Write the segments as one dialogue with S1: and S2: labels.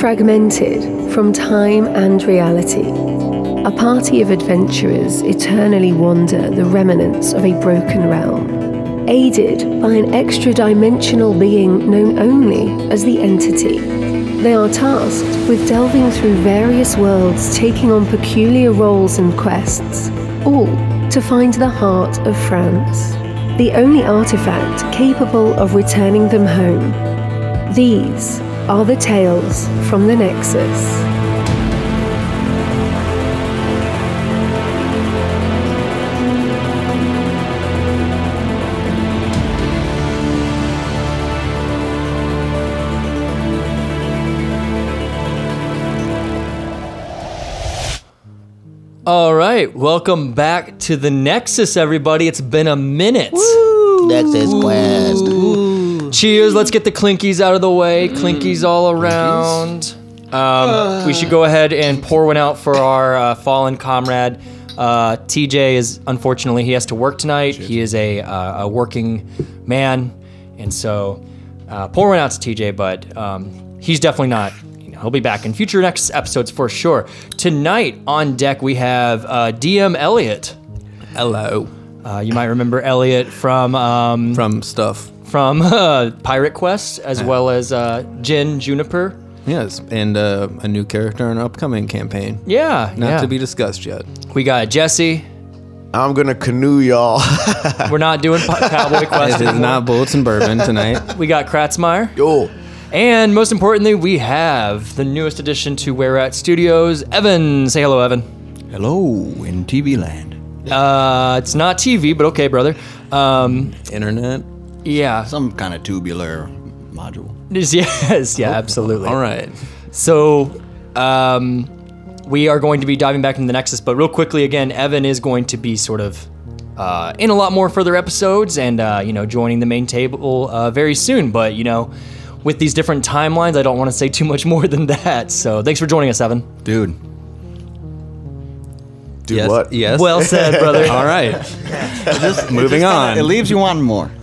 S1: Fragmented from time and reality, a party of adventurers eternally wander the remnants of a broken realm, aided by an extra dimensional being known only as the Entity. They are tasked with delving through various worlds, taking on peculiar roles and quests, all to find the heart of France, the only artifact capable of returning them home. These are the tales from the Nexus.
S2: All right, welcome back to the Nexus, everybody. It's been a minute.
S3: Nexus Quest.
S2: Cheers. Let's get the clinkies out of the way. Clinkies all around. Um, we should go ahead and pour one out for our uh, fallen comrade. Uh, TJ is unfortunately he has to work tonight. He is a, uh, a working man, and so uh, pour one out to TJ. But um, he's definitely not. You know, he'll be back in future next episodes for sure. Tonight on deck we have uh, DM Elliot.
S4: Hello.
S2: Uh, you might remember Elliot from um,
S4: From stuff.
S2: From uh, Pirate Quest as well as uh, Jin Juniper.
S4: Yes, and uh, a new character in an upcoming campaign.
S2: Yeah,
S4: Not
S2: yeah.
S4: to be discussed yet.
S2: We got Jesse.
S5: I'm gonna canoe y'all.
S2: We're not doing pi- Cowboy Quest
S4: It is
S2: anymore.
S4: not bullets and bourbon tonight.
S2: We got Kratzmeyer.
S5: Yo,
S2: And most importantly, we have the newest addition to Where At Studios, Evan. Say hello, Evan.
S6: Hello in TV land.
S2: Uh, it's not TV, but okay, brother. Um,
S4: Internet.
S2: Yeah.
S6: Some kind of tubular module.
S2: Yes, yeah, absolutely.
S4: All right.
S2: So, um, we are going to be diving back into the Nexus, but real quickly again, Evan is going to be sort of uh, in a lot more further episodes and uh, you know joining the main table uh, very soon. But you know, with these different timelines, I don't want to say too much more than that. So, thanks for joining us, Evan.
S6: Dude,
S5: do
S4: yes.
S5: what?
S4: Yes.
S2: Well said, brother.
S4: All right. just, Moving on.
S6: it leaves you wanting more.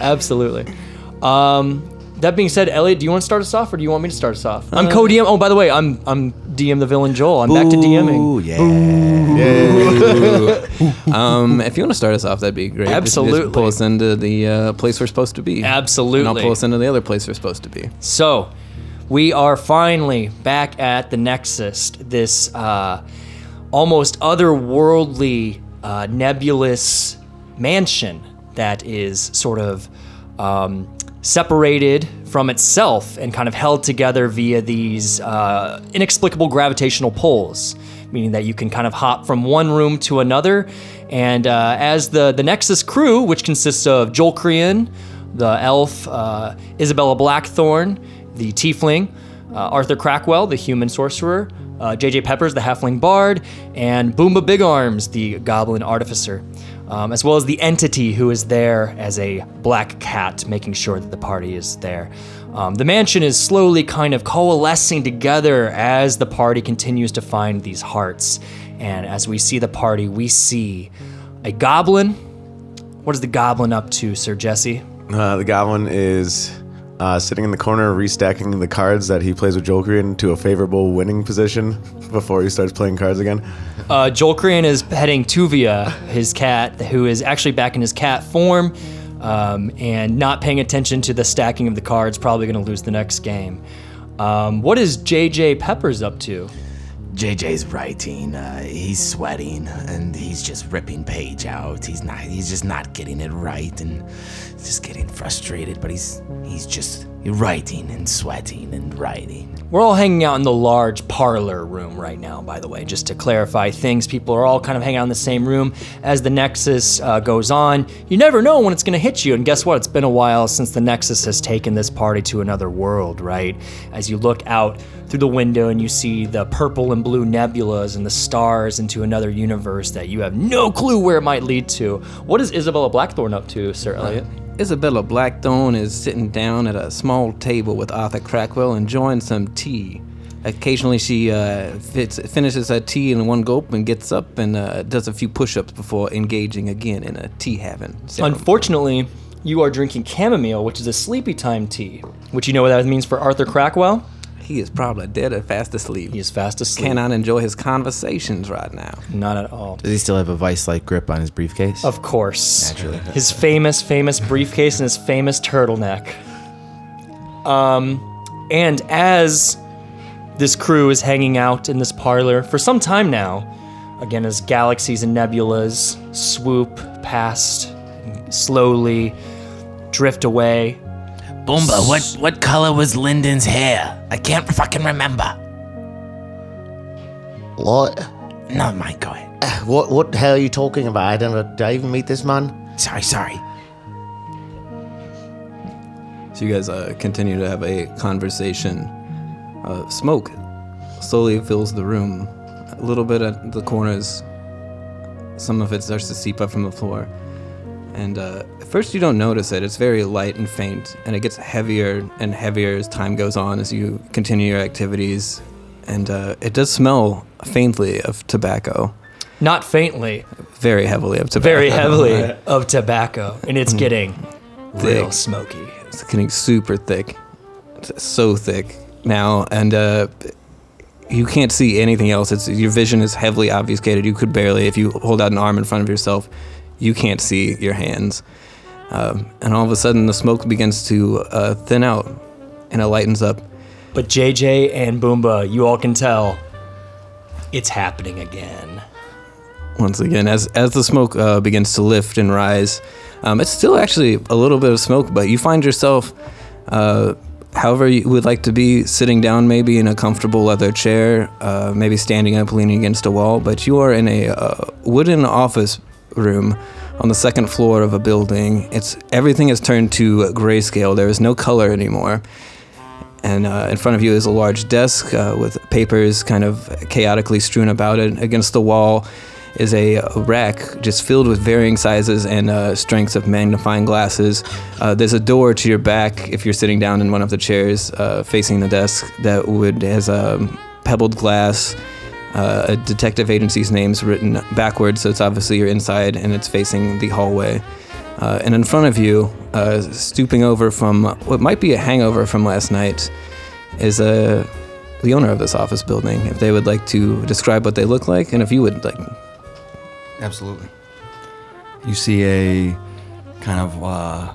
S2: Absolutely. Um, that being said, Elliot, do you want to start us off, or do you want me to start us off? I'm co-DM. Oh, by the way, I'm I'm DM the villain Joel. I'm back to DMing.
S6: Ooh, yeah.
S4: Um, if you want to start us off, that'd be great. Just-
S2: Absolutely.
S4: Just pull us into the uh, place we're supposed to be.
S2: Absolutely.
S4: And I'll pull us into the other place we're supposed to be.
S2: So, we are finally back at the Nexus, this uh, almost otherworldly, uh, nebulous mansion that is sort of um, separated from itself and kind of held together via these uh, inexplicable gravitational pulls, meaning that you can kind of hop from one room to another. And uh, as the, the Nexus crew, which consists of Joel Krian, the elf, uh, Isabella Blackthorn, the tiefling, uh, Arthur Crackwell, the human sorcerer, uh, JJ Peppers, the halfling bard, and Boomba Big Arms, the goblin artificer, um, as well as the entity who is there as a black cat, making sure that the party is there. Um, the mansion is slowly kind of coalescing together as the party continues to find these hearts. And as we see the party, we see a goblin. What is the goblin up to, Sir Jesse?
S5: Uh, the goblin is uh, sitting in the corner, restacking the cards that he plays with Jolkrian to a favorable winning position before he starts playing cards again.
S2: Uh, Joel Krian is heading Tuvia, his cat, who is actually back in his cat form, um, and not paying attention to the stacking of the cards. Probably going to lose the next game. Um, what is JJ Peppers up to?
S3: JJ's writing. Uh, he's sweating and he's just ripping page out. He's not. He's just not getting it right and he's just getting frustrated. But he's he's just writing and sweating and writing.
S2: We're all hanging out in the large parlor room right now, by the way, just to clarify things. People are all kind of hanging out in the same room as the Nexus uh, goes on. You never know when it's going to hit you. And guess what? It's been a while since the Nexus has taken this party to another world, right? As you look out through the window and you see the purple and blue nebulas and the stars into another universe that you have no clue where it might lead to. What is Isabella Blackthorn up to, Sir Elliot?
S4: Isabella Blackthorne is sitting down at a small table with Arthur Crackwell enjoying some tea. Occasionally, she uh, fits, finishes her tea in one gulp and gets up and uh, does a few push ups before engaging again in a tea having.
S2: Unfortunately, you are drinking chamomile, which is a sleepy time tea. Which you know what that means for Arthur Crackwell?
S4: He is probably dead or fast asleep.
S2: He is fast asleep.
S4: Cannot enjoy his conversations right now.
S2: Not at all.
S3: Does he still have a vice-like grip on his briefcase?
S2: Of course.
S3: Naturally.
S2: His famous, famous briefcase and his famous turtleneck. Um, and as this crew is hanging out in this parlor for some time now, again, as galaxies and nebulas swoop past, slowly drift away,
S3: Boomba, what what color was Lyndon's hair? I can't fucking remember.
S7: What?
S3: No, Mike, go ahead.
S7: What? What the hell are you talking about? I don't. Did I even meet this man?
S3: Sorry, sorry.
S4: So you guys uh, continue to have a conversation. Uh, smoke slowly fills the room. A little bit at the corners. Some of it starts to seep up from the floor. And uh, at first you don't notice it. It's very light and faint, and it gets heavier and heavier as time goes on as you continue your activities. And uh, it does smell faintly of tobacco,
S2: not faintly,
S4: very heavily of tobacco.
S2: very heavily of tobacco, and it's getting real smoky.
S4: It's getting super thick. It's so thick now, and uh, you can't see anything else. It's your vision is heavily obfuscated. You could barely, if you hold out an arm in front of yourself, you can't see your hands. Um, and all of a sudden, the smoke begins to uh, thin out, and it lightens up.
S2: But JJ and Boomba, you all can tell it's happening again.
S4: once again as as the smoke uh, begins to lift and rise. Um, it's still actually a little bit of smoke, but you find yourself, uh, however you would like to be, sitting down maybe in a comfortable leather chair, uh, maybe standing up, leaning against a wall. But you are in a uh, wooden office room on the second floor of a building. It's everything has turned to grayscale. There is no color anymore and uh, in front of you is a large desk uh, with papers kind of chaotically strewn about it. Against the wall is a, rack just filled with varying sizes and uh, strengths of magnifying glasses. Uh, there's a door to your back if you're sitting down in one of the chairs uh, facing the desk that would has um, pebbled glass. Uh, a detective agency's name's written backwards, so it's obviously you're inside and it's facing the hallway. Uh, and in front of you, uh, stooping over from what might be a hangover from last night, is uh, the owner of this office building. If they would like to describe what they look like, and if you would like,
S6: Absolutely. You see a kind of uh,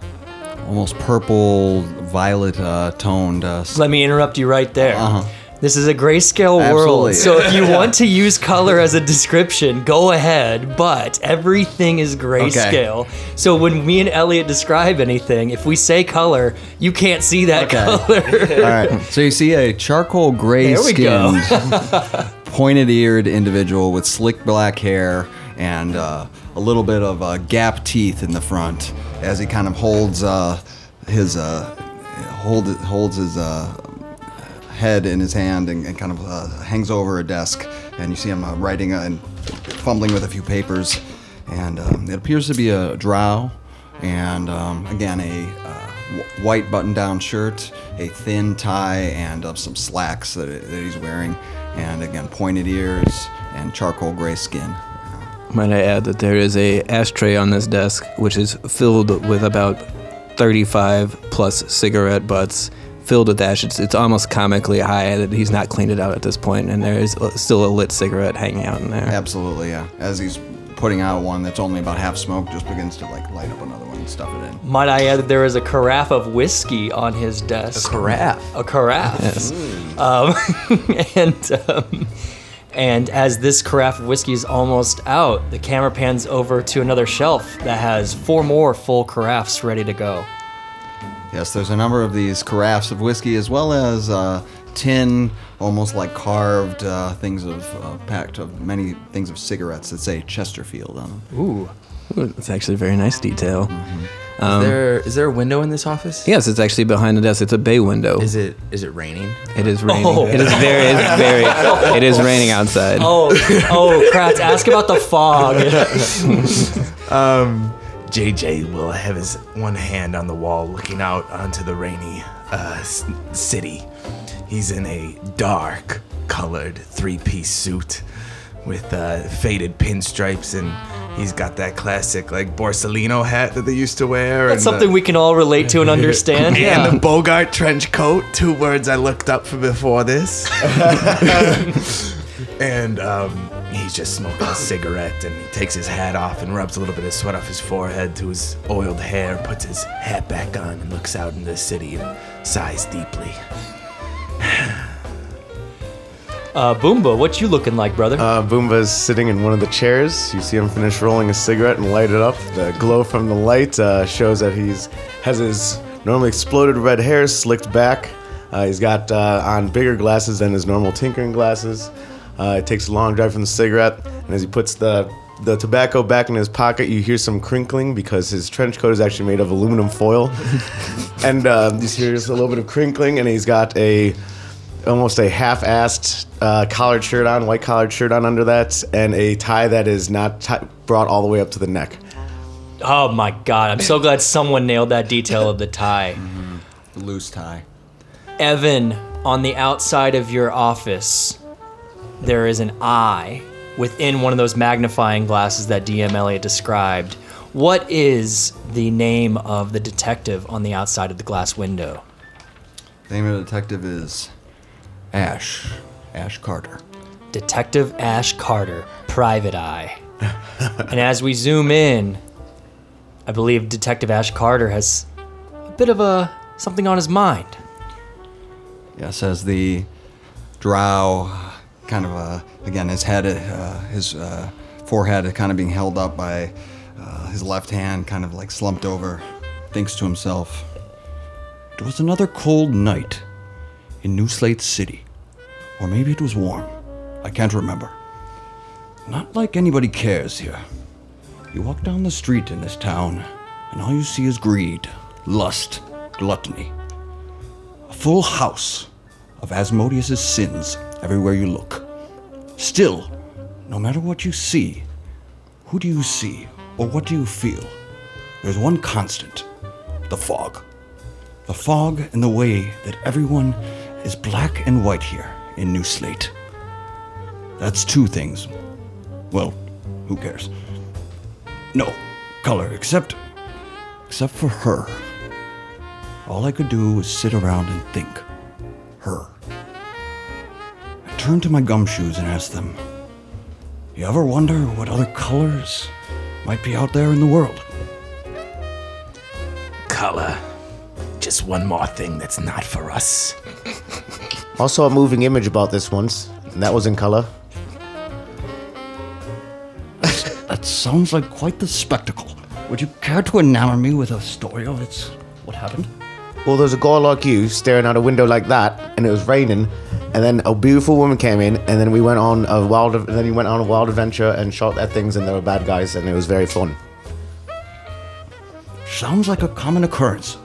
S6: almost purple, violet uh, toned. Uh,
S2: Let me interrupt you right there.
S6: Uh-huh.
S2: This is a grayscale world,
S6: Absolutely.
S2: so if you want to use color as a description, go ahead. But everything is grayscale. So when me and Elliot describe anything, if we say color, you can't see that
S6: Okay.
S2: color.
S6: All right. So you see a charcoal gray skinned, pointed eared individual with slick black hair and uh, a little bit of uh, gap teeth in the front as he kind of holds uh, his uh, hold, holds his uh, head in his hand and, and kind of uh, hangs over a desk. And you see him uh, writing and fumbling with a few papers. And um, it appears to be a drow. And um, again, a uh, wh- white button down shirt, a thin tie, and uh, some slacks that, that he's wearing. And again, pointed ears and charcoal gray skin.
S4: might I add that there is a ashtray on this desk, which is filled with about 35 plus cigarette butts, filled with ash. It's, it's almost comically high that he's not cleaned it out at this point, and there is still a lit cigarette hanging out in there.
S6: Absolutely, yeah. As he's putting out one that's only about half smoked, just begins to like light up another one and stuff it in.
S2: Might I add that there is a carafe of whiskey on his desk. A
S4: carafe?
S2: A carafe. Um, and um, and as this carafe of whiskey is almost out, the camera pans over to another shelf that has four more full carafes ready to go.
S6: Yes, there's a number of these carafes of whiskey as well as uh, tin, almost like carved uh, things of uh, packed of many things of cigarettes that say Chesterfield on them.
S2: Ooh.
S4: Ooh, It's actually a very nice detail.
S3: is there is there a window in this office?
S4: Yes, it's actually behind the desk. It's a bay window.
S3: Is it is it raining?
S4: It is raining.
S2: Oh.
S4: It is very, it's very, it is raining outside.
S2: Oh, oh, Kratz, ask about the fog.
S3: JJ will have his one hand on the wall looking out onto the rainy uh, s- city. He's in a dark colored three piece suit with uh, faded pinstripes, and He's got that classic like Borsalino hat that they used to wear.
S2: That's
S3: and
S2: something
S3: the,
S2: we can all relate to and understand.
S3: and
S2: yeah.
S3: the Bogart trench coat. Two words I looked up for before this. and um, he's just smoking a cigarette, and he takes his hat off and rubs a little bit of sweat off his forehead to his oiled hair, puts his hat back on, and looks out into the city and sighs deeply.
S2: Uh, Boomba, what you looking like, brother?
S5: Uh, Boomba's sitting in one of the chairs. You see him finish rolling a cigarette and light it up. The glow from the light uh, shows that he's has his normally exploded red hair slicked back. Uh, he's got uh, on bigger glasses than his normal tinkering glasses. Uh, it takes a long drive from the cigarette, and as he puts the the tobacco back in his pocket, you hear some crinkling because his trench coat is actually made of aluminum foil, and uh, you hear just a little bit of crinkling, and he's got a almost a half-assed uh, collared shirt on, white collared shirt on under that, and a tie that is not ti brought all the way up to the neck.
S2: oh my god, I'm so glad someone nailed that detail of the tie.
S6: Loose tie.
S2: Evan, on the outside of your office, there is an eye within one of those magnifying glasses that DM Elliott described. What is the name of the detective on the outside of the glass window?
S6: The name of the detective is Ash. Ash Carter.
S2: Detective Ash Carter, Private Eye. and as we zoom in, I believe Detective Ash Carter has a bit of a something on his mind.
S6: Yes, as the drow, kind of uh, again, his head, uh, his uh, forehead kind of being held up by uh, his left hand, kind of like slumped over, thinks to himself, It was another cold night in New Slate City. Or maybe it was warm. I can't remember. Not like anybody cares here. You walk down the street in this town, and all you see is greed, lust, gluttony. A full house of Asmodeus's sins everywhere you look. Still, no matter what you see, who do you see or what do you feel? There's one constant the fog. The fog and the way that everyone is black and white here in New Slate. That's two things. Well, who cares? No color, except. except for her. All I could do was sit around and think. Her. I turned to my gumshoes and asked them, You ever wonder what other colors might be out there in the world?
S3: Color. Just one more thing that's not for us.
S7: I saw a moving image about this once, and that was in color.
S6: That sounds like quite the spectacle. Would you care to enamor me with a story of its what happened?
S7: Well, there's a guy like you staring out a window like that, and it was raining, and then a beautiful woman came in, and then we went on a wild, and then he went on a wild adventure and shot at things, and there were bad guys, and it was very fun.
S6: Sounds like a common occurrence.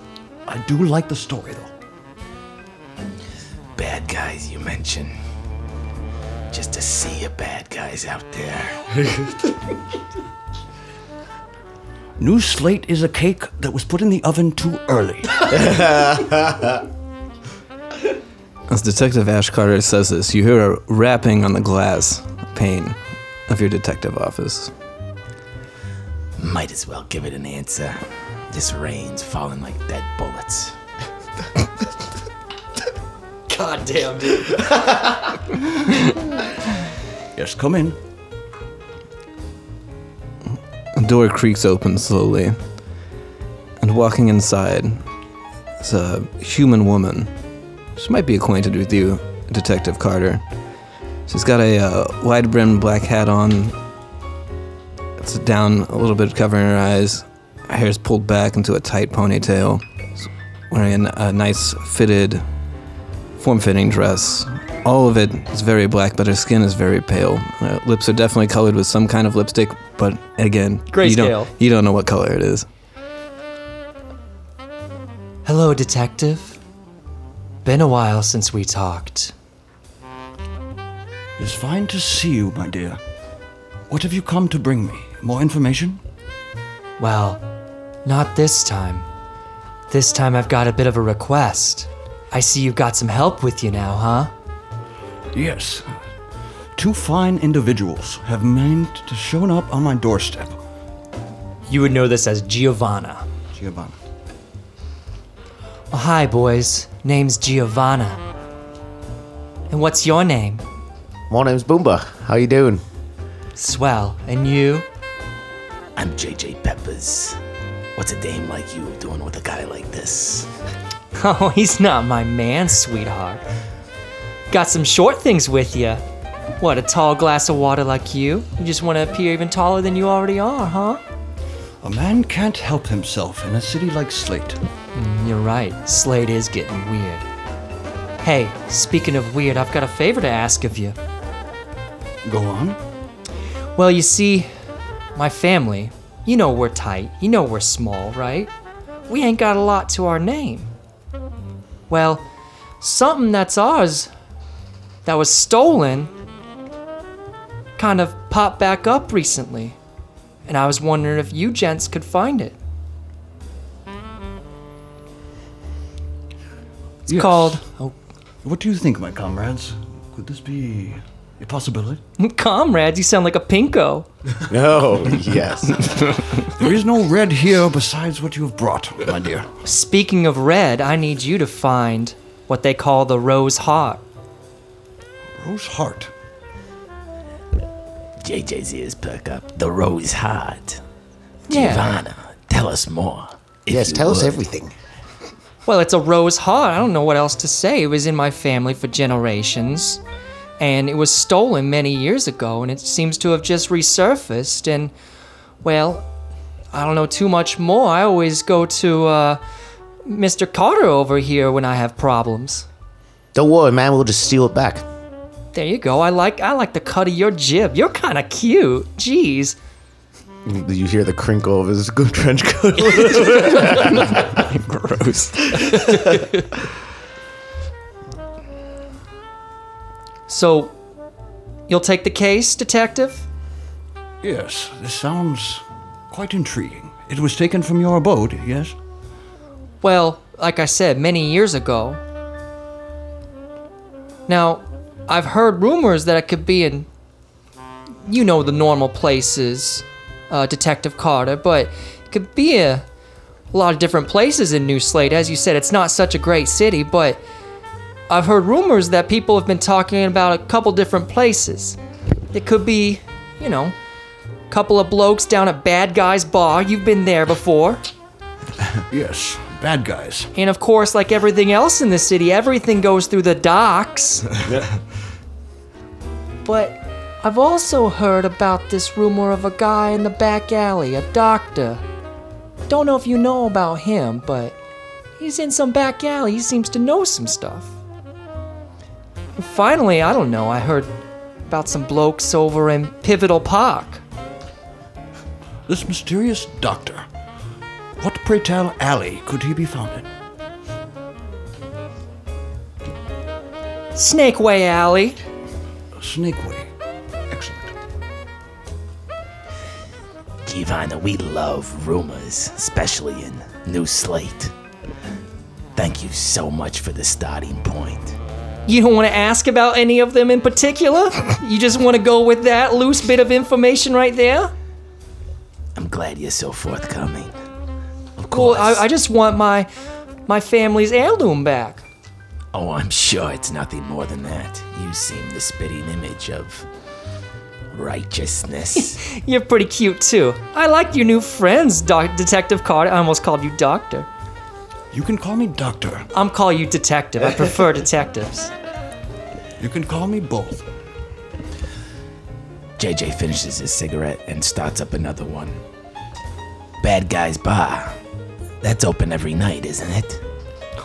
S6: I do like the story though.
S3: Bad guys you mention. Just to see your bad guys out there.
S6: New slate is a cake that was put in the oven too early.
S4: As Detective Ash Carter says this, you hear a rapping on the glass pane of your detective office.
S3: Might as well give it an answer. This rain's falling like dead bullets.
S2: God damn, dude.
S6: yes, come in.
S4: A door creaks open slowly, and walking inside is a human woman. She might be acquainted with you, Detective Carter. She's got a uh, wide brimmed black hat on. It's down a little bit, covering her eyes. Her hair's pulled back into a tight ponytail. She's wearing a, a nice fitted, form fitting dress. All of it is very black, but her skin is very pale. Her lips are definitely colored with some kind of lipstick, but again, you
S2: Grayscale.
S4: don't, you don't know what color it is.
S2: Hello, detective. Been a while since we talked.
S6: It's fine to see you, my dear. What have you come to bring me? More information?
S2: Well, not this time. This time I've got a bit of a request. I see you've got some help with you now, huh?
S6: Yes. Two fine individuals have managed to shown up on my doorstep.
S2: You would know this as Giovanna.
S6: Giovanna.
S2: Oh, hi, boys. Name's Giovanna. And what's your name?
S7: My name's Boomba. How you doing?
S2: Swell. And you?
S3: I'm JJ Peppers. What's a dame like you doing with a guy like this?
S2: Oh, he's not my man, sweetheart. Got some short things with you. What, a tall glass of water like you? You just want to appear even taller than you already are, huh?
S6: A man can't help himself in a city like Slate.
S2: You're right. Slate is getting weird. Hey, speaking of weird, I've got a favor to ask of you.
S6: Go on.
S2: Well, you see, my family, you know we're tight. You know we're small, right? We ain't got a lot to our name. Well, something that's ours that was stolen kind of popped back up recently. And I was wondering if you gents could find it. It's
S6: Yes.
S2: called oh,
S6: What do you think, my comrades? Could this be a possibility?
S2: Comrades, you sound like a pinko.
S7: No, yes.
S6: There is no red here besides what you have brought, my dear.
S2: Speaking of red, I need you to find what they call the rose heart.
S6: Rose Heart.
S3: JJ's ears perk up. The Rose Heart.
S2: Yeah.
S3: Giovanna, tell us more.
S7: yes,
S3: you
S7: tell us everything.
S2: Well, it's a rose heart. I don't know what else to say. It was in my family for generations. And it was stolen many years ago, and it seems to have just resurfaced. And, well, I don't know too much more. I always go to uh, Mr. Carter over here when I have problems.
S7: Don't worry, man. We'll just steal it back.
S2: There you go. I like I like the cut of your jib. You're kind of cute. Jeez.
S7: Did you hear the crinkle of his good trench coat.
S4: Gross.
S2: So, you'll take the case, detective?
S6: Yes, this sounds quite intriguing. It was taken from your abode, yes?
S2: Well, like I said, many years ago. Now, I've heard rumors that it could be in, you know, the normal places, uh, Detective Carter, but it could be a, a lot of different places in New Slate. As you said, it's not such a great city, but I've heard rumors that people have been talking about a couple different places. It could be, you know, a couple of blokes down at Bad Guy's Bar. You've been there before.
S6: Yes, bad guys.
S2: And of course, like everything else in the city, everything goes through the docks. but I've also heard about this rumor of a guy in the back alley, a doctor. Don't know if you know about him, but he's in some back alley. He seems to know some stuff. And finally, I don't know, I heard about some blokes over in Pivotal Park.
S6: This mysterious doctor. What pray tell alley could he be found in?
S2: Snake Way Alley.
S6: Snake
S3: Giovanna, we love rumors, especially in New Slate. Thank you so much for the starting point.
S2: You don't want to ask about any of them in particular? You just want to go with that loose bit of information right there?
S3: I'm glad you're so forthcoming. Of
S2: Well,
S3: course.
S2: I, I just want my my family's heirloom back.
S3: oh, I'm sure it's nothing more than that. You seem the spitting image of righteousness.
S2: You're pretty cute too. I like your new friends, Doc- Detective Carter. I almost called you Doctor.
S6: You can call me Doctor.
S2: I'm call you Detective. I prefer detectives.
S6: You can call me both.
S3: JJ finishes his cigarette and starts up another one. Bad Guy's Bar. That's open every night, isn't it?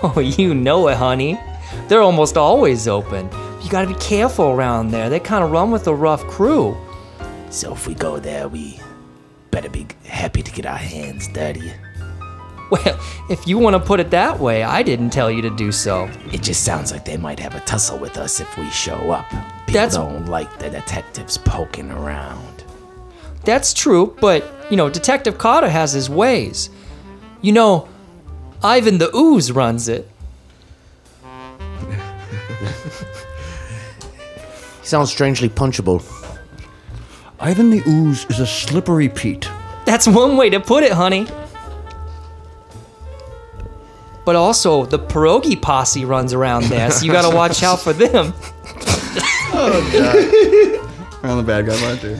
S2: Oh, you know it, honey. They're almost always open. You gotta be careful around there. They kind of run with a rough crew.
S3: So if we go there, we better be happy to get our hands dirty.
S2: Well, if you want to put it that way, I didn't tell you to do so.
S3: It just sounds like they might have a tussle with us if we show up. People
S2: That's-
S3: don't like the detectives poking around.
S2: That's true, but, you know, Detective Carter has his ways. You know, Ivan the Ooze runs it.
S7: He sounds strangely punchable.
S6: Ivan the Ooze is a slippery Pete.
S2: That's one way to put it, honey. But also, the pierogi posse runs around there, so you gotta watch out for them.
S6: On the bad guy line too.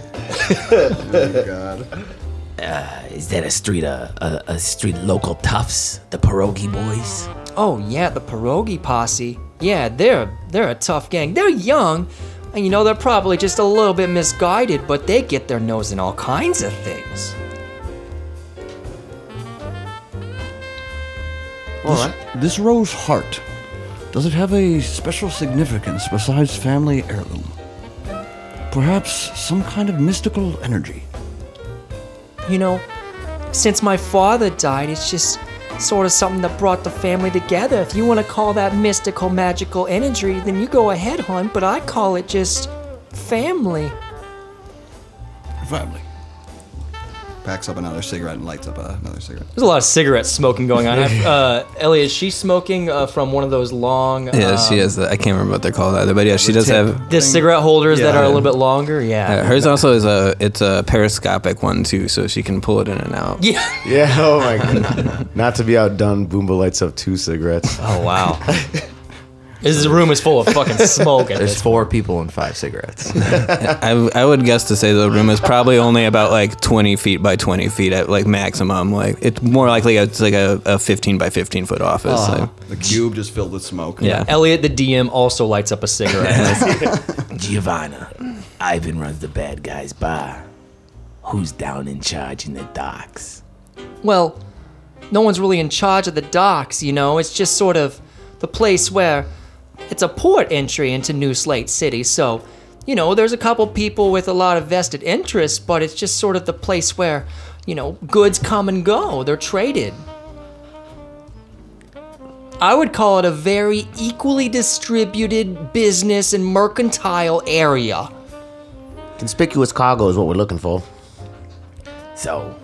S3: Is that a street, uh, a, a street local toughs? The pierogi boys?
S2: Oh yeah, the pierogi posse. Yeah, they're they're a tough gang. They're young, and you know they're probably just a little bit misguided, but they get their nose in all kinds of things.
S6: This, this rose heart, does it have a special significance besides family heirloom? Perhaps some kind of mystical energy.
S2: You know, since my father died, it's just sort of something that brought the family together. If you want to call that mystical, magical energy, then you go ahead, hon. But I call it just family.
S6: Family. Packs up another cigarette and lights up uh, another cigarette.
S2: There's a lot of cigarette smoking going on. Uh, Ellie, is she smoking uh, from one of those long?
S4: Yeah, she
S2: um,
S4: has. The, I can't remember what they're called either, but yeah, she does have.
S2: The cigarette holders that
S6: Yeah.
S2: are a little bit longer. Yeah.
S4: Hers also is a it's a periscopic one too, so she can pull it in and out.
S2: Yeah.
S5: Yeah, oh my god. Not to be outdone, Boomba lights up two cigarettes.
S2: Oh wow. this room is full of fucking smoke. At
S8: There's
S2: this
S8: four people and five cigarettes.
S4: I, I would guess to say the room is probably only about like 20 feet by 20 feet at like maximum. Like it's more likely it's like a, a 15 by 15 foot office. Uh-huh. so-
S6: The cube just filled with smoke.
S4: yeah.
S2: Elliot, the DM, also lights up a cigarette.
S3: Giovanna, Ivan runs the bad guys bar. Who's down in charge in the docks?
S2: well, no one's really in charge of the docks, you know. It's just sort of the place where it's a port entry into New Slate City. So, you know, there's a couple people with a lot of vested interest, but it's just sort of the place where, you know, goods come and go. They're traded. I would call it a very equally distributed business and mercantile area.
S7: Conspicuous cargo is what we're looking for.
S3: So,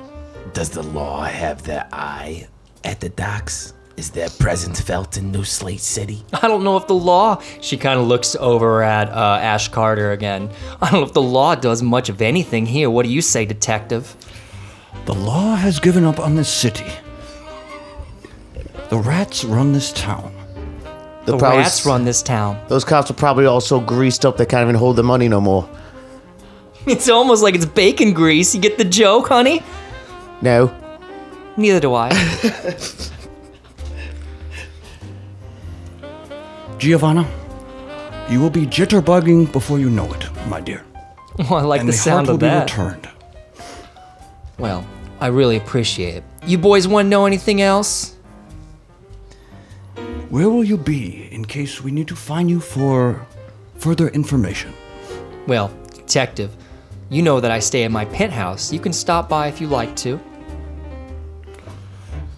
S3: does the law have their eye at the docks? Is their presence felt in New Slate City?
S2: I don't know if the law. She kind of looks over at uh, Ash Carter again. I don't know if the law does much of anything here. What do you say, detective?
S6: The law has given up on this city. The rats run this town.
S7: They'll
S2: The
S7: probably
S2: rats run this town.
S7: Those cops are probably all so greased up they can't even hold the money no more.
S2: It's almost like it's bacon grease. You get the joke, honey?
S7: No.
S2: Neither do I.
S6: Giovanna, you will be jitterbugging before you know it, my dear.
S2: well, I like
S6: and
S2: the
S6: the
S2: sound
S6: heart will
S2: of
S6: be
S2: that.
S6: returned.
S2: Well, I really appreciate it. You boys want to know anything else?
S6: Where will you be in case we need to find you for further information?
S2: Well, detective, you know that I stay in my penthouse. You can stop by if you like to.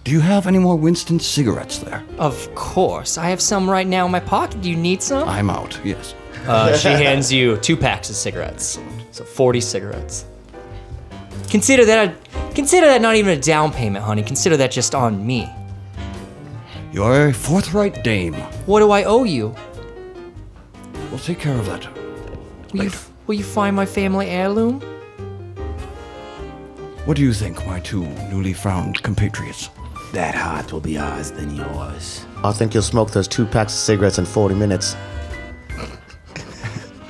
S6: Do you have any more Winston cigarettes there?
S2: Of course. I have some right now in my pocket. Do you need some?
S6: I'm out, yes.
S2: Uh, she hands you two packs of cigarettes. So 40 cigarettes. Consider that a, consider that not even a down payment, honey. Consider that just on me.
S6: You are a forthright dame.
S2: What do I owe you?
S6: We'll take care of that.
S2: Will you, will you find my family heirloom?
S6: What do you think, my two newly found compatriots?
S3: That heart will be ours than yours.
S7: I think you'll smoke those two packs of cigarettes in 40 minutes.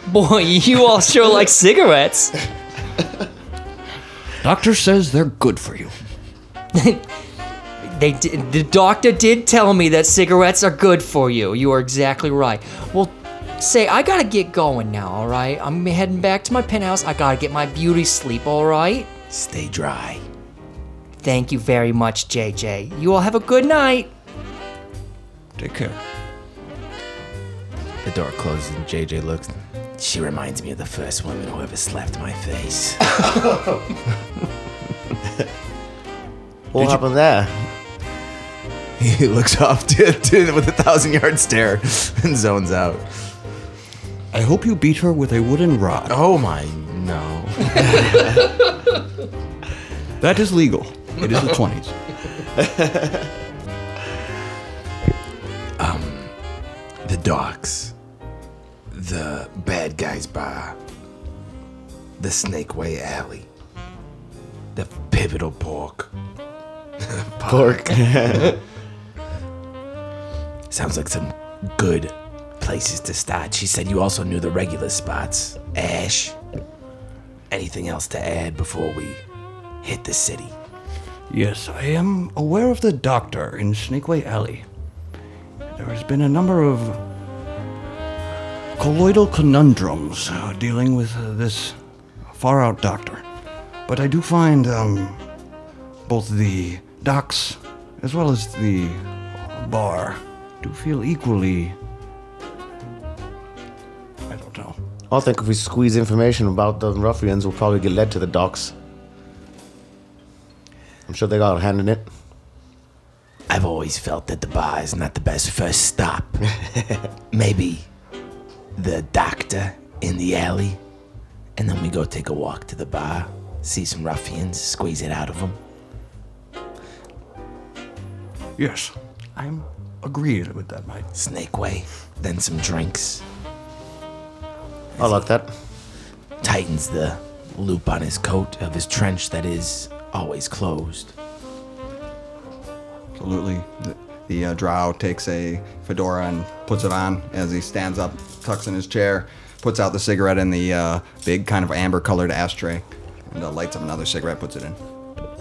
S2: Boy, you all sure like cigarettes.
S6: Doctor says they're good for you.
S2: They did, the doctor did tell me that cigarettes are good for you. You are exactly right. Well, say I gotta get going now. All right, I'm heading back to my penthouse. I gotta get my beauty sleep. All right.
S3: Stay dry.
S2: Thank you very much, JJ. You all have a good night.
S6: Take care.
S3: The door closes and JJ looks. She reminds me of the first woman who ever slapped my face.
S7: What happened there?
S8: he looks off to, to, with a thousand yard stare and zones out.
S6: I hope you beat her with a wooden rod.
S8: Oh my, no.
S6: That is legal. It is the 20s.
S3: Um, the docks. The bad guys bar. The Snake Way Alley. The pivotal pork.
S5: Pork.
S3: Sounds like some good places to start. She said you also knew the regular spots. Ash. Anything else to add before we hit the city?
S9: Yes, I am aware of the doctor in Snakeway Alley. There has been a number of colloidal conundrums uh, dealing with uh, this far out doctor. But I do find um, both the docks as well as the bar do feel equally. I don't know.
S7: I think if we squeeze information about the ruffians, we'll probably get led to the docks. I'm sure they got a hand in it.
S3: I've always felt that the bar is not the best first stop. Maybe the doctor in the alley, and then we go take a walk to the bar, see some ruffians, squeeze it out of them.
S9: Yes, I'm agreed with that, mate.
S3: Snake way, then some drinks.
S7: I like that.
S3: Tightens the loop on his coat of his trench that is always closed.
S6: Absolutely. The, the uh, drow takes a fedora and puts it on as he stands up, tucks in his chair, puts out the cigarette in the uh, big kind of amber colored ashtray, and uh, lights up another cigarette, puts it in.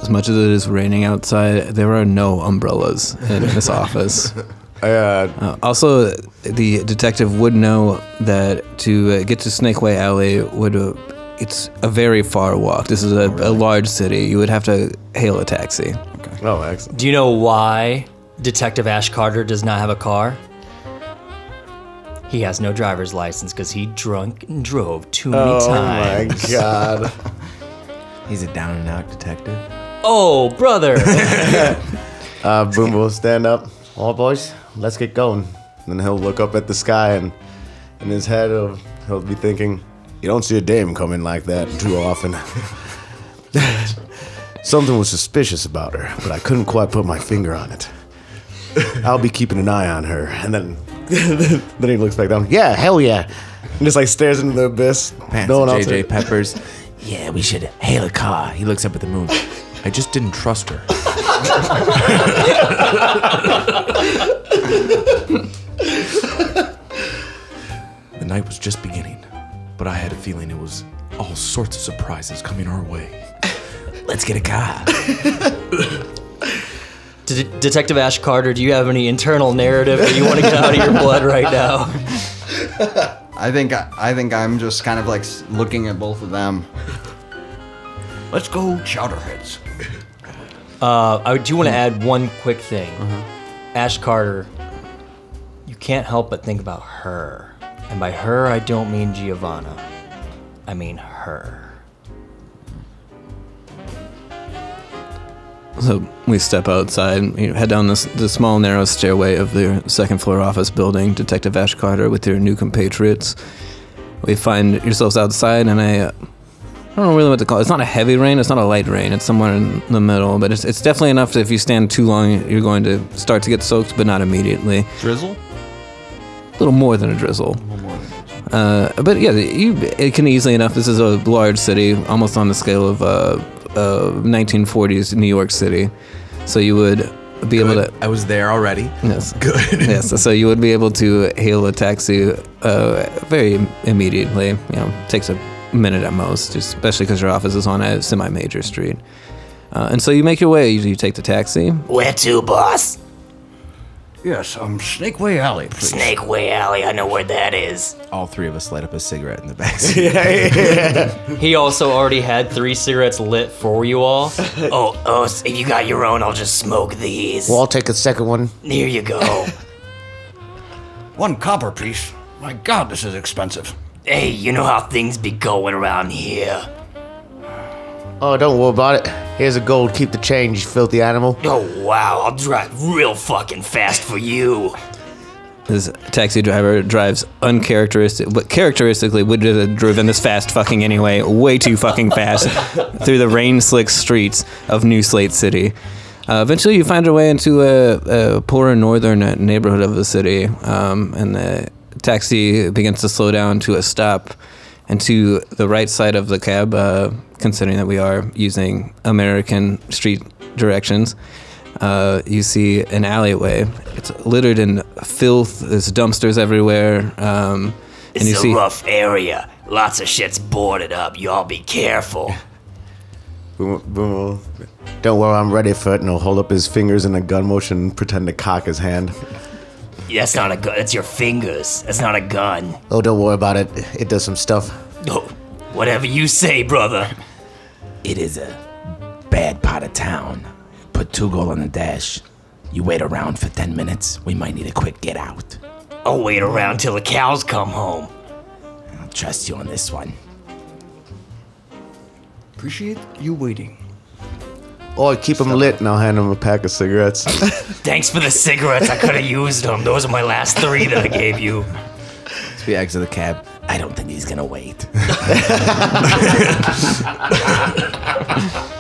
S4: As much as it is raining outside, there are no umbrellas in this office.
S5: I, uh,
S4: Uh, also, the detective would know that to uh, get to Snakeway Alley would uh, it's a very far walk. This is a, a large city. You would have to hail a taxi.
S5: oh, excellent.
S2: Do you know why Detective Ash Carter does not have a car? He has no driver's license because he drunk and drove too many times.
S5: Oh
S2: times.
S5: my god.
S8: He's a down and out detective.
S2: Oh, brother.
S5: Uh, Boom will stand up. All boys, let's get going. And then he'll look up at the sky and in his head he'll, he'll be thinking, you don't see a dame come in like that too often. Something was suspicious about her, but I couldn't quite put my finger on it. I'll be keeping an eye on her. And then then he looks back down. Yeah, hell yeah. And just like stares into the abyss.
S8: Pants
S5: no one else.
S8: JJ Peppers.
S3: Yeah, we should hail a car. He looks up at the moon.
S8: I just didn't trust her. the night was just beginning, but I had a feeling it was all sorts of surprises coming our way.
S3: Let's get a car.
S2: De- Detective Ash Carter, do you have any internal narrative that you want to get out of your blood right now?
S6: I think I think I'm just kind of like looking at both of them.
S9: Let's go, Chowderheads.
S2: Uh, I do want to add one quick thing. Ash Carter, you can't help but think about her. And by her, I don't mean Giovanna. I mean her.
S4: So we step outside, you know, head down this the small narrow stairway of the second floor office building. Detective Ash Carter with your new compatriots. We find yourselves outside, and I, uh, I don't know really what to call it. It's not a heavy rain. It's not a light rain. It's somewhere in the middle, but it's, it's definitely enough that if you stand too long, you're going to start to get soaked, but not immediately.
S6: Drizzle?
S4: A little more than a drizzle. Uh, but yeah, you, it can easily enough. This is a large city, almost on the scale of uh, uh, 1940s New York City. So you would be able to.
S8: I was there already.
S4: Yes.
S8: Good.
S4: yes. So you would be able to hail a taxi uh, very immediately. You know, takes a minute at most, especially because your office is on a semi-major street. Uh, and so you make your way. You, you take the taxi.
S10: Where to, boss?
S9: Yes, um, Snakeway Alley, please.
S10: Snake Way Alley, I know where that is.
S8: All three of us light up a cigarette in the back seat.
S2: He also already had three cigarettes lit for you all.
S10: Oh, oh, s- if you got your own, I'll just smoke these.
S7: Well, I'll take a second one.
S10: Here you go.
S9: One copper piece. My God, this is expensive.
S10: hey, you know how things be going around here.
S7: Oh, don't worry about it. Here's a gold. Keep the change, you filthy animal.
S10: Oh, wow, I'll drive real fucking fast for you.
S4: This taxi driver drives uncharacteristic, but characteristically would have driven this fast fucking anyway, way too fucking fast through the rain-slick streets of New Slate City. Uh, eventually, you find your way into a, a poorer northern neighborhood of the city, um, and the taxi begins to slow down to a stop And to the right side of the cab, uh, considering that we are using American street directions, uh, you see an alleyway. It's littered in filth. There's dumpsters everywhere. Um, and
S10: It's
S4: you
S10: a
S4: see
S10: rough area. Lots of shit's boarded up. You all be careful.
S5: Boom, boom, Don't worry, I'm ready for it. And he'll hold up his fingers in a gun motion and pretend to cock his hand.
S10: That's not a gun. That's your fingers. That's not a gun.
S7: Oh, don't worry about it. It does some stuff.
S10: Oh, whatever you say, brother.
S3: It is a bad part of town. Put two gold on the dash. You wait around for 10 minutes. We might need a quick get out.
S10: I'll wait around till the cows come home.
S3: I'll trust you on this one.
S9: Appreciate you waiting.
S5: Or keep him lit and I'll hand him a pack of cigarettes.
S10: Thanks for the cigarettes. I could have used them. Those are my last three that I gave you.
S3: So we exit the cab. I don't think he's gonna wait.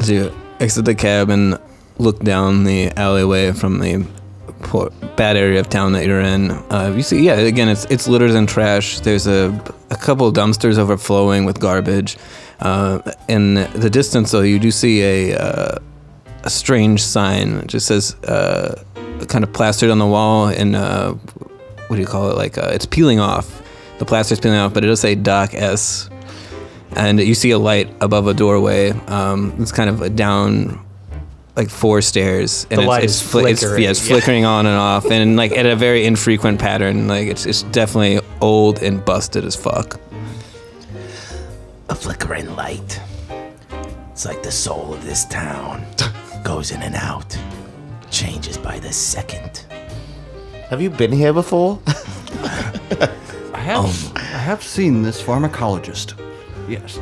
S4: So you exit the cab and look down the alleyway from the poor, bad area of town that you're in. Uh, you see, yeah, again, it's it's litters and trash. There's a a couple dumpsters overflowing with garbage. Uh, in the distance, though, you do see a uh, a strange sign. It just says uh, kind of plastered on the wall, and uh, what do you call it? Like uh, it's peeling off. The plaster's peeling off, but it does say Doc S and you see a light above a doorway. Um, it's kind of a down, like four stairs, and
S2: The
S4: it's,
S2: light
S4: it's,
S2: is
S4: fli- it's-
S2: flickering,
S4: yeah, it's
S2: yeah.
S4: flickering on and off, and like at a very infrequent pattern. Like it's it's definitely old and busted as fuck.
S3: A flickering light. It's like the soul of this town. Goes in and out. Changes by the second.
S7: Have you been here before?
S9: I have, um, I have seen this pharmacologist. Yes.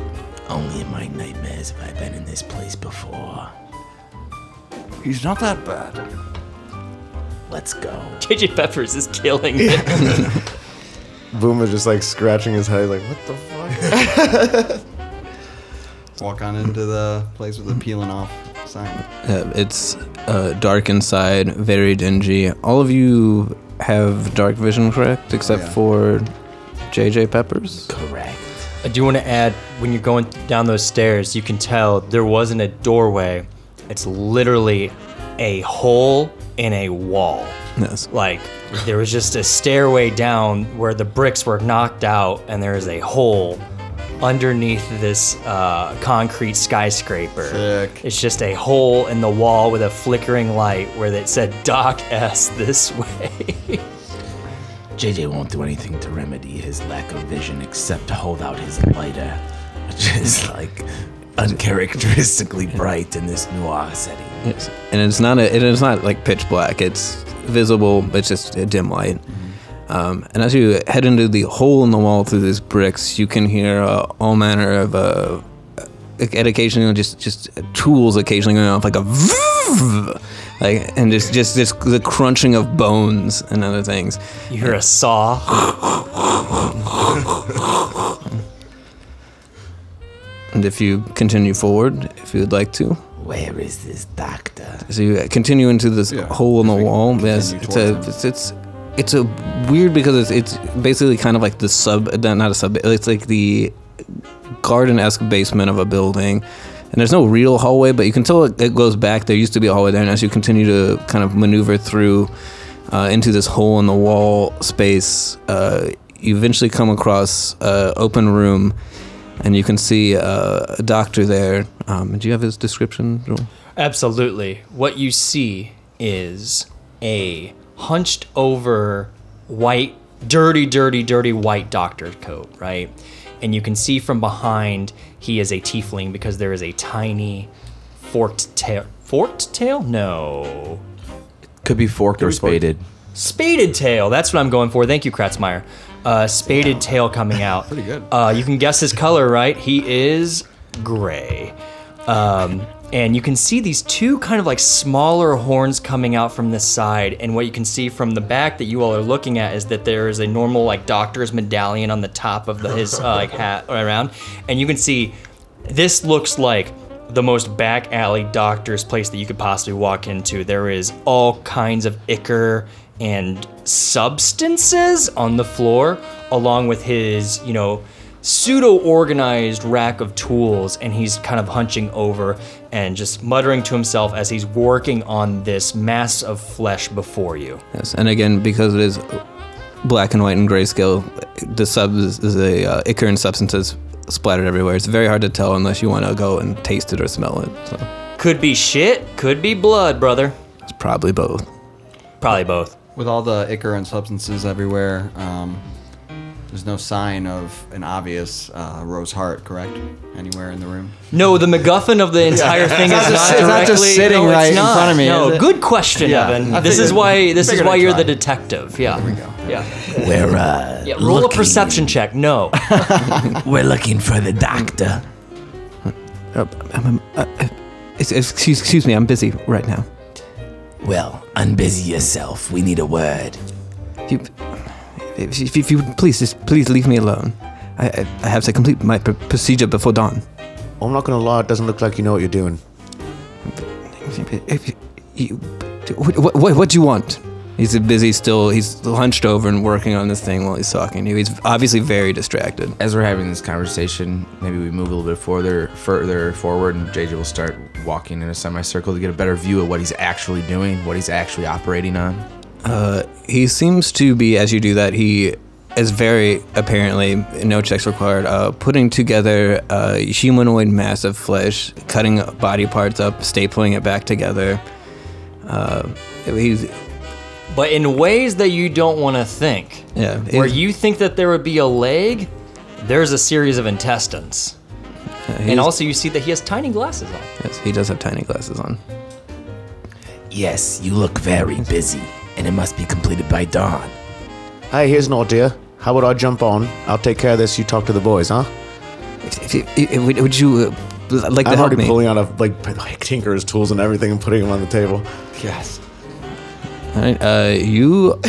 S3: Only in my nightmares have I been in this place before.
S9: He's not that bad.
S3: Let's go.
S2: JJ Peppers is killing it.
S5: Boomer's just like scratching his head, like, what the fuck?
S6: Walk on into the place with the peeling off sign.
S4: Uh, it's uh, dark inside, very dingy. All of you have dark vision, correct? Except
S6: yeah.
S4: for JJ Peppers.
S3: Correct.
S2: I do want to add when you're going down those stairs, you can tell there wasn't a doorway. It's literally a hole in a wall.
S4: Yes.
S2: Like there was just a stairway down where the bricks were knocked out, and there is a hole underneath this uh, concrete skyscraper.
S6: Sick.
S2: It's just a hole in the wall with a flickering light where it said Doc S this way.
S3: JJ won't do anything to remedy his lack of vision except to hold out his lighter, which is like uncharacteristically bright in this noir setting.
S4: Yes. And it's not a, it is not like pitch black. It's visible. It's just a dim light. Um, and as you head into the hole in the wall through these bricks, you can hear uh, all manner of uh, occasionally just just tools occasionally going off like a like and just just just the crunching of bones and other things.
S2: You hear a saw.
S4: And if you continue forward, if you would like to,
S3: Where is this doctor?
S4: So you continue into this
S6: Yeah,
S4: hole in the
S6: as we
S4: wall. Yes, it's a,
S6: towards
S4: it's, it's it's a weird because it's it's basically kind of like the sub, not a sub. It's like the garden-esque basement of a building, and there's no real hallway, but you can tell it, it goes back. There used to be a hallway there, and as you continue to kind of maneuver through uh, into this hole in the wall space, uh, you eventually come across an open room. And you can see uh, a doctor there. Um, do you have his description? Joel?
S2: Absolutely. What you see is a hunched over white, dirty, dirty, dirty white doctor coat, right? And you can see from behind he is a tiefling because there is a tiny forked tail. Forked tail? No.
S8: Could be forked or spaded.
S2: Spaded tail. That's what I'm going for. Thank you, Kratzmeyer. Uh, spaded tail coming out. Pretty
S6: good.
S2: Uh, you can guess his color, right? He is gray. Um, and you can see these two kind of like smaller horns coming out from the side. And what you can see from the back that you all are looking at is that there is a normal like doctor's medallion on the top of the, his uh, like hat around. And you can see this looks like the most back alley doctor's place that you could possibly walk into. There is all kinds of ichor and substances on the floor, along with his, you know, pseudo organized rack of tools. And he's kind of hunching over and just muttering to himself as he's working on this mass of flesh before you.
S4: Yes, and again, because it is black and white and grayscale, the subs a uh, ichor and substances splattered everywhere. It's very hard to tell unless you want to go and taste it or smell it. So
S2: Could be shit, could be blood, brother.
S4: it's probably both.
S2: Probably both.
S6: With all the ichor and substances everywhere, um, there's no sign of an obvious uh, rose heart, correct? Anywhere in the room?
S2: No, the MacGuffin of the entire thing is
S6: not
S2: not,
S6: just- it's not just sitting
S2: no, it's
S6: right in
S2: not.
S6: front of me,
S2: No, good question,
S6: Yeah,
S2: Evan.
S6: I
S2: This is why. This is why you're
S6: try.
S2: the detective. Yeah. There we go. Yeah.
S3: We're uh,
S2: Yeah. Roll a
S3: looking-
S2: perception check. No.
S3: We're looking for the doctor.
S4: Uh, um, uh, uh, excuse, excuse me, I'm busy right now.
S3: Well, unbusy yourself. We need a word.
S4: You, if, if, if you please, just please leave me alone. I, I, I have to complete my pr- procedure before dawn.
S7: I'm not gonna lie, it doesn't look like you know what you're doing.
S4: If you, you, what, what, what do you want? He's busy still. He's hunched over and working on this thing while he's talking to you. He's obviously very distracted.
S3: As we're having this conversation, maybe we move a little bit further further forward, and JJ will start walking in a semicircle to get a better view of what he's actually doing, what he's actually operating on.
S4: Uh, he seems to be, as you do that, he is very apparently, no checks required, uh, putting together a humanoid mass of flesh, cutting body parts up, stapling it back together. Uh, he's,
S2: but in ways that you don't want to think.
S4: yeah,
S2: Where you think that there would be a leg, there's a series of intestines.
S4: yeah,
S2: And also, you see that he has tiny glasses on.
S4: yes, he does have tiny glasses on.
S3: Yes, you look very busy, and it must be completed by dawn.
S7: Hey, here's an idea. How about I jump on? I'll take care of this. You talk to the boys, huh?
S4: If, if, if, would- would you uh, like to
S7: I'm
S4: help
S7: already
S4: me?
S7: pulling out of like, like Tinker's tools and everything and putting them on the table.
S6: Yes.
S4: All right, uh, you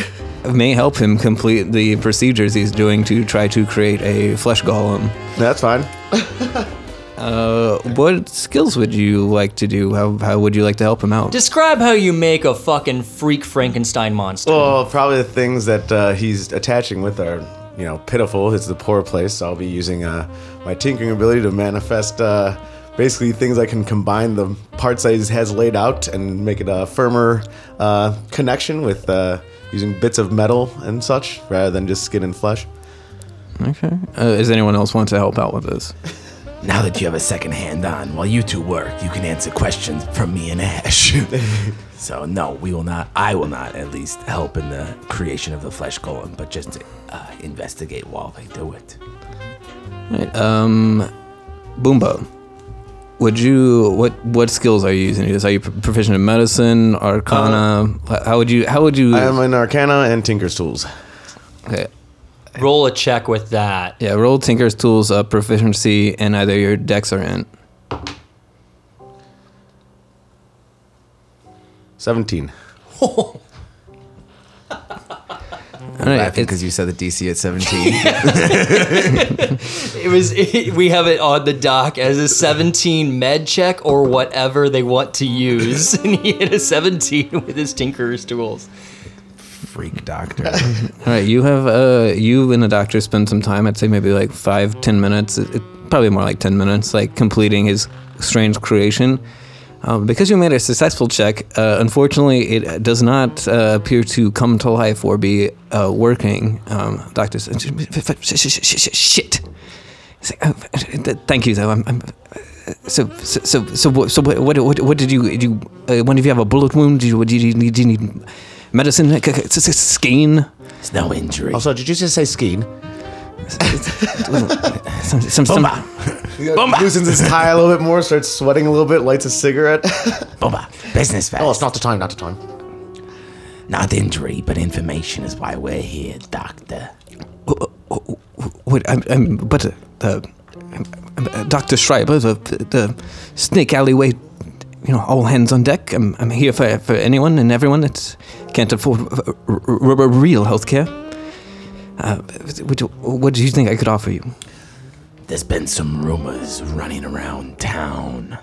S4: may help him complete the procedures he's doing to try to create a flesh golem.
S7: That's fine.
S4: Uh, what skills would you like to do? How, how would you like to help him out?
S2: Describe how you make a fucking freak Frankenstein monster.
S7: Well, probably the things that uh, he's attaching with are, you know, pitiful. It's the poor place. So I'll be using uh, my tinkering ability to manifest uh, basically things I can combine the parts that he has laid out and make it a firmer uh, connection with uh, using bits of metal and such rather than just skin and flesh.
S4: Okay. Uh, does anyone else want to help out with this?
S3: Now that you have a second hand on, while you two work, you can answer questions from me and Ash. so no, we will not. I will not, at least, help in the creation of the flesh golem, but just uh, investigate while they do it.
S4: All right, um, Boombo, would you what what skills are you using? Are you proficient in medicine, arcana? H- how would you how would you?
S7: I am in Arcana and Tinker's tools.
S4: okay.
S2: Roll a check with that.
S4: Yeah, roll Tinker's Tools uh, proficiency in either your dex or int.
S7: 17.
S4: All right,
S3: Laughing because you said the DC at 17.
S2: It was. we have it on the doc as a 17 med check or whatever they want to use, and he hit a 17 with his tinkerer's tools.
S3: Freak doctor.
S4: All right, you have uh, you and the doctor spend some time. I'd say maybe like five, ten minutes. It, it- probably more like ten minutes, like completing his strange creation. Um, because you made a successful check, uh, unfortunately, it does not uh, appear to come to life or be uh, working. Um, doctor says, "Shit." He's like, "Oh, Thank you, though. I'm, I'm so so so so what so what what, what, what did you did you uh, when did you have a bullet wound? Did you did you need, did you need medicine? Skein?
S3: It's no injury.
S7: Also, did you just say skiing?
S4: Some, some, some.
S7: Loosens his tie a little bit more, starts sweating a little bit, lights a cigarette.
S3: Bomba. Business fast.
S7: oh, it's not the time, not the time.
S3: Not injury, but information is why we're here, doctor.
S4: What? I'm, I'm but uh, uh, Doctor Schreiber, the the snake alleyway. You know, all hands on deck. I'm, I'm here for, for anyone and everyone that can't afford uh, r- r- r- real healthcare. Uh, what, do- what do you think I could offer you?
S3: There's been some rumors running around town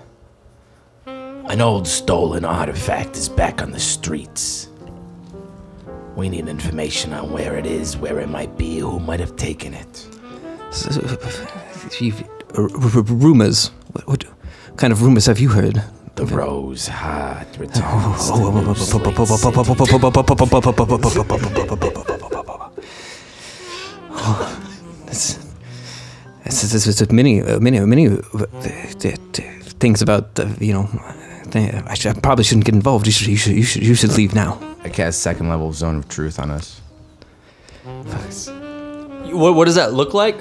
S3: An old stolen artifact is back on the streets. We need information on where it is, where it might be, who might have taken it.
S4: S- s- r- r- rumors. What, what kind of rumors have you heard?
S3: The Rose Heart returns to New Slate City.
S4: It's, it's, it's, it's many, uh, many, many uh, th- th- things about the, you know. I, should, I probably shouldn't get involved. You should, you should, you should, you should leave now.
S11: I cast second level zone of truth on us.
S2: What, what does that look like?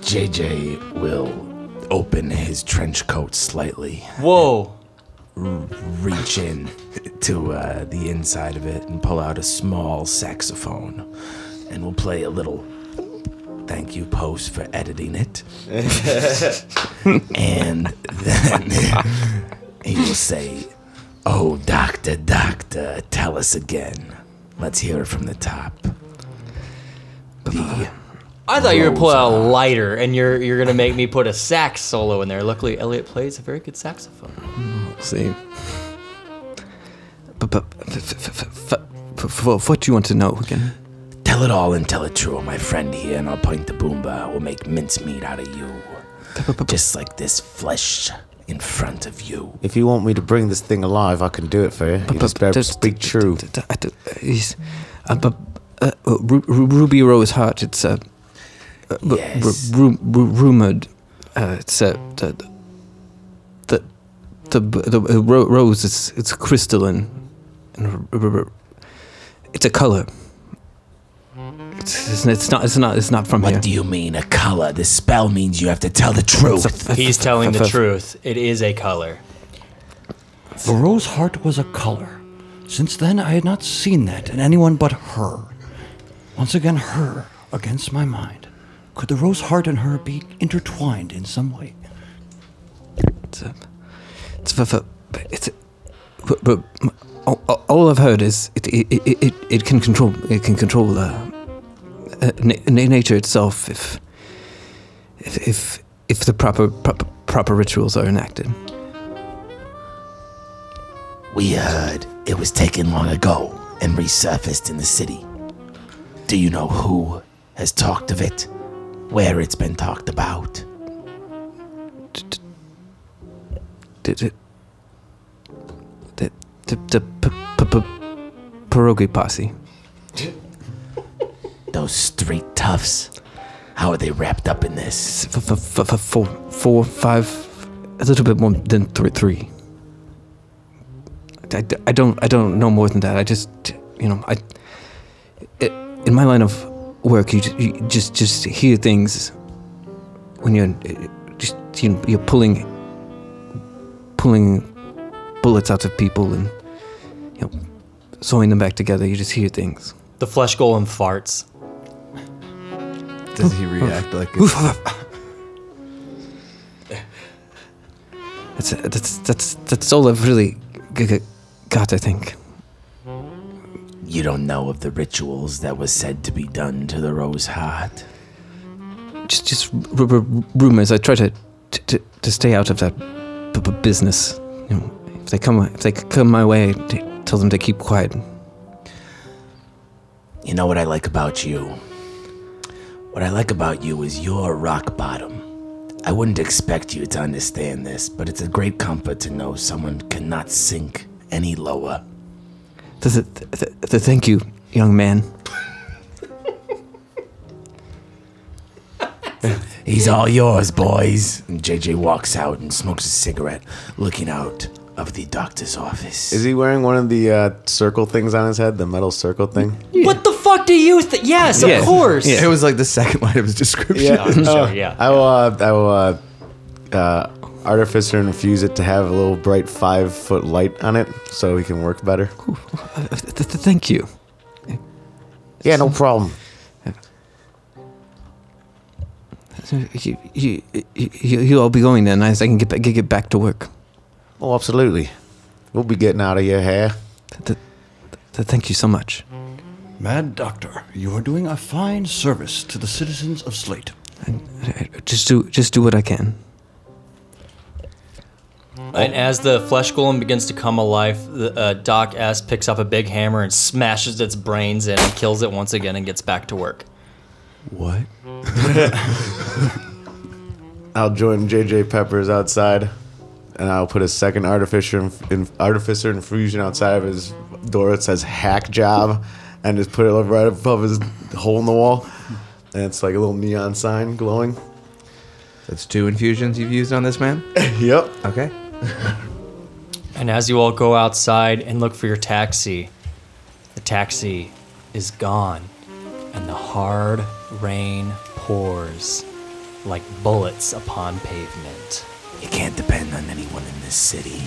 S3: JJ will open his trench coat slightly,
S2: Whoa.
S3: reach in to uh, the inside of it, and pull out a small saxophone. And we'll play a little thank you post for editing it. and then he will say, Oh, doctor, doctor, tell us again. Let's hear it from the top. The
S2: I thought you were pulling out a lighter and you're you're gonna make me put a sax solo in there. Luckily, Elliot plays a very good saxophone.
S4: See. But, but f- f- f- f- f- f- what do you want to know again?
S3: Tell it all and tell it true, my friend here, and I'll point the boomba. We'll make mincemeat out of you. Just like this flesh in front of you.
S5: If you want me to bring this thing alive, I can do it for you. You just better speak true.
S4: d- d- I do- uh, he's- uh, but, uh, uh, Ru- Ru- Ruby Rose Heart, it's uh, uh, ru-
S3: Yes.
S4: ru- ru- rumored. Uh, it's uh, the the the, the, the ro- rose. It's it's crystalline, and r- r- r- it's a color. It's, it's, it's not it's not it's not from
S3: What
S4: here.
S3: do you mean, a color? This spell means you have to tell the truth.
S4: It's a f-
S2: He's telling the
S4: f- f-
S2: truth. It is a color.
S9: The rose heart was a color. Since then, I had not seen that in anyone but her. Once again, her against my mind. Could the rose heart and her be intertwined in some way?
S4: It's a, it's a, f- f- it's a, but, but m- all, I've heard is it it, it, it, it can control it can control uh, uh, na- na- nature itself if if if, if the proper, proper proper rituals are enacted.
S3: We heard it was taken long ago and resurfaced in the city. Do you know who has talked of it? Where it's been talked about?
S4: The the the, the, p- p- p- pierogi posse.
S3: Those street toughs. How are they wrapped up in this?
S4: It's f- f- f- f- four four five a little bit more than three three. I, I don't I don't know more than that. I just you know I it, in my line of work you just, you just just hear things when you're uh, just you know you're pulling pulling bullets out of people and you know sewing them back together. You just hear things.
S2: The flesh golem farts.
S11: Does he react like
S4: That's that's that's that's all I've really g- g- got. I think.
S3: You don't know of the rituals that was said to be done to the Rose Heart?
S4: just just r- r- rumors. I try to to, to, to stay out of that b- b- business. You know, if they come if they come my way, t- tell them to keep quiet.
S3: You know what I like about you? What I like about you is you're rock bottom. I wouldn't expect you to understand this, but it's a great comfort to know someone cannot sink any lower.
S4: Th- th- th- th- thank you, young man.
S3: He's all yours, boys. And JJ walks out and smokes a cigarette, looking out of the doctor's office.
S5: Is he wearing one of the uh, circle things on his head? The metal circle thing?
S2: What the fuck do you think? Yes,
S5: Yeah.
S2: of course.
S11: It was like the second line of his description.
S2: Yeah, I'm
S5: Oh,
S2: sure, yeah.
S5: I will. Uh, I will. Uh, uh, artificer infuse it to have a little bright five foot light on it, so he can work better.
S4: Uh, th- th- thank you.
S5: Yeah, no problem.
S4: You, you, you, you all be going then, as I can get back, get back to work.
S5: Oh, absolutely. We'll be getting out of your hair.
S4: Th- th- thank you so much.
S9: Mad Doctor, you are doing a fine service to the citizens of Slate.
S4: Just do just do what I can.
S2: And as the flesh golem begins to come alive, the, uh, Doc S picks up a big hammer and smashes its brains in and kills it once again and gets back to work.
S8: What?
S5: I'll join JJ Peppers outside, and I'll put a second artificer in, in, artificer infusion outside of his door that says "hack job," and just put it right above his hole in the wall, and it's like a little neon sign glowing.
S11: That's two infusions you've used on this man?
S5: Yep.
S11: Okay.
S2: And as you all go outside and look for your taxi, the taxi is gone, and the hard rain pours like bullets upon pavement.
S3: You can't depend on anyone in this city.